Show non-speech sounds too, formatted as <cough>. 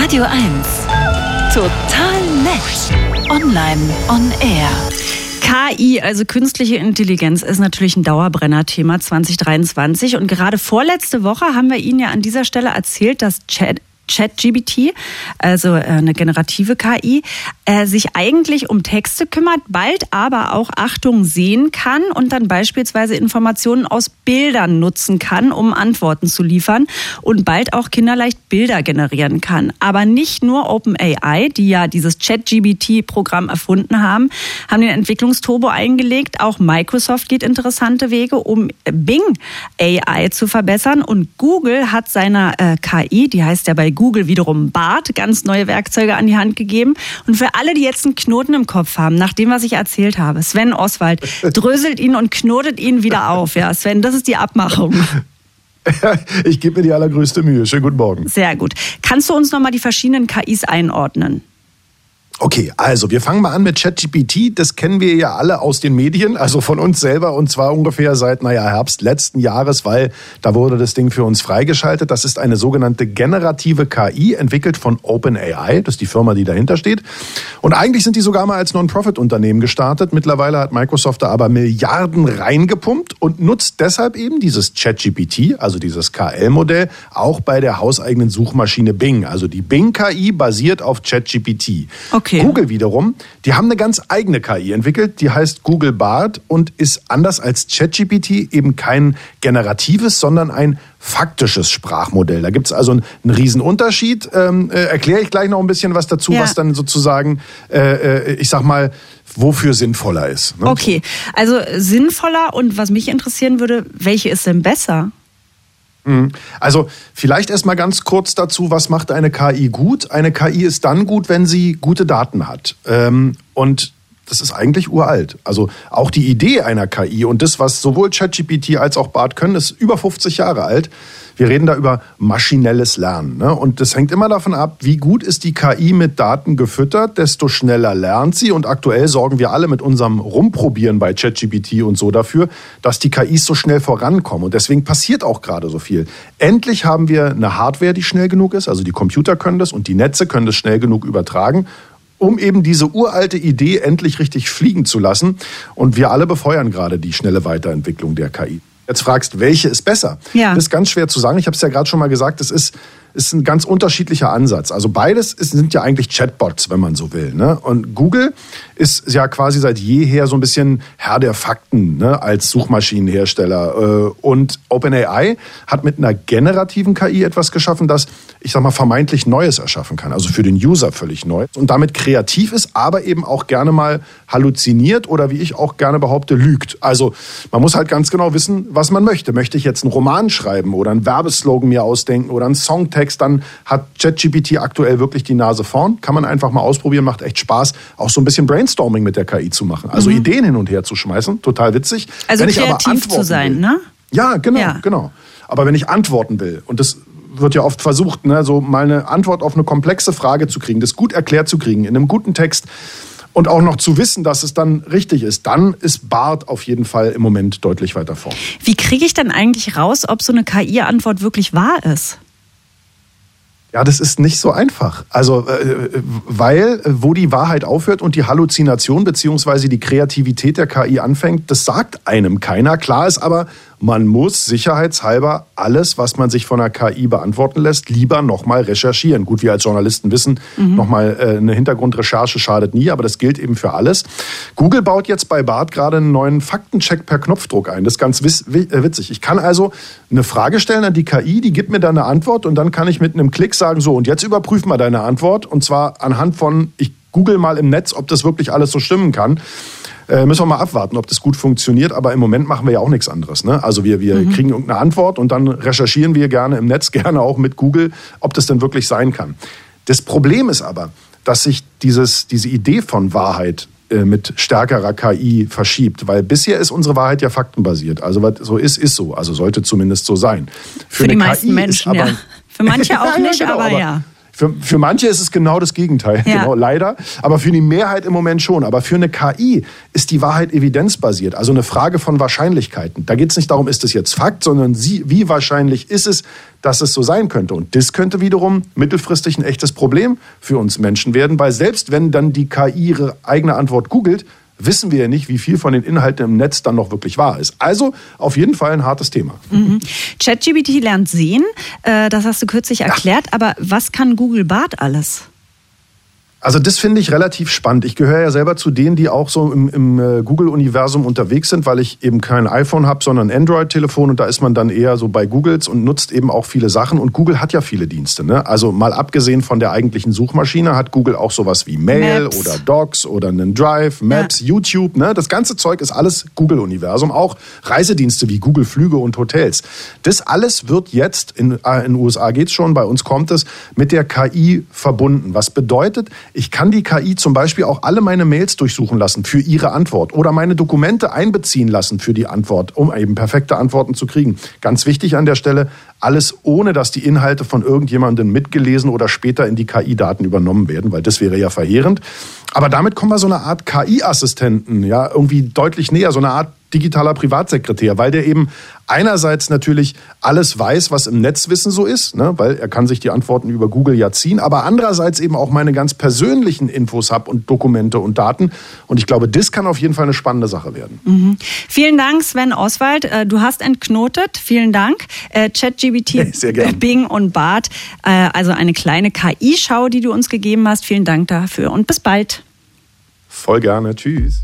Radio 1. Total nett. Online on air. KI, also künstliche Intelligenz, ist natürlich ein Dauerbrenner-Thema 2023. Und gerade vorletzte Woche haben wir Ihnen ja an dieser Stelle erzählt, dass Chat ChatGBT, also äh, eine generative KI, äh, sich eigentlich um Texte kümmert, bald aber auch Achtung sehen kann und dann beispielsweise Informationen aus Bildern nutzen kann, um Antworten zu liefern und bald auch kinderleicht Bilder generieren kann. Aber nicht nur OpenAI, die ja dieses ChatGBT-Programm erfunden haben, haben den Entwicklungsturbo eingelegt. Auch Microsoft geht interessante Wege, um Bing AI zu verbessern. Und Google hat seiner äh, KI, die heißt ja bei Google wiederum BART ganz neue Werkzeuge an die Hand gegeben. Und für alle, die jetzt einen Knoten im Kopf haben, nach dem, was ich erzählt habe, Sven Oswald <laughs> dröselt ihn und knotet ihn wieder auf. Ja, Sven, das ist die Abmachung. <laughs> <laughs> Ich gebe mir die allergrößte Mühe. Schönen guten Morgen. Sehr gut. Kannst du uns nochmal die verschiedenen KIs einordnen? Okay, also wir fangen mal an mit ChatGPT. Das kennen wir ja alle aus den Medien, also von uns selber und zwar ungefähr seit, naja, Herbst letzten Jahres, weil da wurde das Ding für uns freigeschaltet. Das ist eine sogenannte generative KI, entwickelt von OpenAI. Das ist die Firma, die dahinter steht. Und eigentlich sind die sogar mal als Non-Profit-Unternehmen gestartet. Mittlerweile hat Microsoft da aber Milliarden reingepumpt und nutzt deshalb eben dieses ChatGPT, also dieses KL-Modell, auch bei der hauseigenen Suchmaschine Bing. Also die Bing-KI basiert auf ChatGPT. Okay. Okay. Google wiederum, die haben eine ganz eigene KI entwickelt, die heißt Google Bart und ist anders als ChatGPT eben kein generatives, sondern ein faktisches Sprachmodell. Da gibt es also einen, einen riesen Unterschied. Ähm, äh, Erkläre ich gleich noch ein bisschen was dazu, ja. was dann sozusagen, äh, äh, ich sag mal, wofür sinnvoller ist. Ne? Okay, also sinnvoller und was mich interessieren würde, welche ist denn besser? Mhm. Also vielleicht erst mal ganz kurz dazu, was macht eine KI gut? Eine KI ist dann gut, wenn sie gute Daten hat. Ähm, und das ist eigentlich uralt. Also auch die Idee einer KI und das, was sowohl ChatGPT als auch BART können, ist über 50 Jahre alt. Wir reden da über maschinelles Lernen. Ne? Und das hängt immer davon ab, wie gut ist die KI mit Daten gefüttert, desto schneller lernt sie. Und aktuell sorgen wir alle mit unserem Rumprobieren bei ChatGPT und so dafür, dass die KIs so schnell vorankommen. Und deswegen passiert auch gerade so viel. Endlich haben wir eine Hardware, die schnell genug ist. Also die Computer können das und die Netze können das schnell genug übertragen um eben diese uralte Idee endlich richtig fliegen zu lassen. Und wir alle befeuern gerade die schnelle Weiterentwicklung der KI jetzt fragst, welche ist besser, ja. das ist ganz schwer zu sagen. Ich habe es ja gerade schon mal gesagt, es ist ist ein ganz unterschiedlicher Ansatz. Also beides ist, sind ja eigentlich Chatbots, wenn man so will. Ne? Und Google ist ja quasi seit jeher so ein bisschen Herr der Fakten ne? als Suchmaschinenhersteller. Äh, und OpenAI hat mit einer generativen KI etwas geschaffen, das, ich sag mal, vermeintlich Neues erschaffen kann. Also für den User völlig neu. Und damit kreativ ist, aber eben auch gerne mal halluziniert oder wie ich auch gerne behaupte, lügt. Also man muss halt ganz genau wissen, was man möchte. Möchte ich jetzt einen Roman schreiben oder einen Werbeslogan mir ausdenken oder einen Songtext Text, dann hat ChatGPT aktuell wirklich die Nase vorn. Kann man einfach mal ausprobieren, macht echt Spaß, auch so ein bisschen Brainstorming mit der KI zu machen. Also mhm. Ideen hin und her zu schmeißen, total witzig. Also wenn kreativ zu sein, will, ne? Ja, genau, ja. genau. Aber wenn ich antworten will, und das wird ja oft versucht, ne, so mal eine Antwort auf eine komplexe Frage zu kriegen, das gut erklärt zu kriegen, in einem guten Text und auch noch zu wissen, dass es dann richtig ist, dann ist Bart auf jeden Fall im Moment deutlich weiter vorn. Wie kriege ich dann eigentlich raus, ob so eine KI-Antwort wirklich wahr ist? Ja, das ist nicht so einfach. Also, äh, weil äh, wo die Wahrheit aufhört und die Halluzination beziehungsweise die Kreativität der KI anfängt, das sagt einem keiner. Klar ist aber, man muss sicherheitshalber alles, was man sich von der KI beantworten lässt, lieber nochmal recherchieren. Gut, wir als Journalisten wissen, mhm. nochmal äh, eine Hintergrundrecherche schadet nie, aber das gilt eben für alles. Google baut jetzt bei Bart gerade einen neuen Faktencheck per Knopfdruck ein. Das ist ganz äh, witzig. Ich kann also eine Frage stellen an die KI, die gibt mir dann eine Antwort und dann kann ich mit einem Klick sagen, so, und jetzt überprüfen wir deine Antwort und zwar anhand von, ich google mal im Netz, ob das wirklich alles so stimmen kann. Äh, müssen wir mal abwarten, ob das gut funktioniert. Aber im Moment machen wir ja auch nichts anderes. Ne? Also wir, wir mhm. kriegen irgendeine Antwort und dann recherchieren wir gerne im Netz, <laughs> gerne auch mit Google, ob das denn wirklich sein kann. Das Problem ist aber, dass sich dieses, diese Idee von Wahrheit äh, mit stärkerer KI verschiebt, weil bisher ist unsere Wahrheit ja faktenbasiert. Also was so ist, ist so. Also sollte zumindest so sein. Für, Für die meisten KI Menschen, aber, ja. Für manche <laughs> auch ja, nicht, genau, aber, aber ja Für, für manche ist es genau das Gegenteil, ja. genau, leider. Aber für die Mehrheit im Moment schon. Aber für eine KI ist die Wahrheit evidenzbasiert, also eine Frage von Wahrscheinlichkeiten. Da geht es nicht darum, ist es jetzt Fakt, sondern sie, wie wahrscheinlich ist es, dass es so sein könnte. Und das könnte wiederum mittelfristig ein echtes Problem für uns Menschen werden, weil selbst wenn dann die KI ihre eigene Antwort googelt, wissen wir ja nicht, wie viel von den Inhalten im Netz dann noch wirklich wahr ist. Also auf jeden Fall ein hartes Thema. Mhm. ChatGPT lernt sehen, äh, das hast du kürzlich erklärt, ja. aber was kann Google Bart alles? Also das finde ich relativ spannend. Ich gehöre ja selber zu denen, die auch so im, im äh, Google-Universum unterwegs sind, weil ich eben kein iPhone habe, sondern ein Android-Telefon und da ist man dann eher so bei Googles und nutzt eben auch viele Sachen. Und Google hat ja viele Dienste. Ne? Also mal abgesehen von der eigentlichen Suchmaschine hat Google auch sowas wie Mail Maps. oder Docs oder einen Drive, Maps, ja. YouTube. Ne? Das ganze Zeug ist alles Google-Universum. Auch Reisedienste wie Google Flüge und Hotels. Das alles wird jetzt, in, äh, in den USA geht's schon, bei uns kommt es, mit der KI verbunden. Was bedeutet, ich kann die KI zum Beispiel auch alle meine Mails durchsuchen lassen für ihre Antwort oder meine Dokumente einbeziehen lassen für die Antwort, um eben perfekte Antworten zu kriegen. Ganz wichtig an der Stelle, alles ohne, dass die Inhalte von irgendjemandem mitgelesen oder später in die KI-Daten übernommen werden, weil das wäre ja verheerend. Aber damit kommen wir so eine Art KI-Assistenten, ja, irgendwie deutlich näher, so eine Art digitaler Privatsekretär, weil der eben einerseits natürlich alles weiß, was im Netzwissen so ist, ne, weil er kann sich die Antworten über Google ja ziehen, aber andererseits eben auch meine ganz persönlichen Infos habe und Dokumente und Daten. Und ich glaube, das kann auf jeden Fall eine spannende Sache werden. Mhm. Vielen Dank, Sven Oswald. Äh, du hast entknotet. Vielen Dank. Äh, ChatGBT, <laughs> Bing und Bart. Äh, also eine kleine KI-Schau, die du uns gegeben hast. Vielen Dank dafür und bis bald. Voll gerne. Tschüss.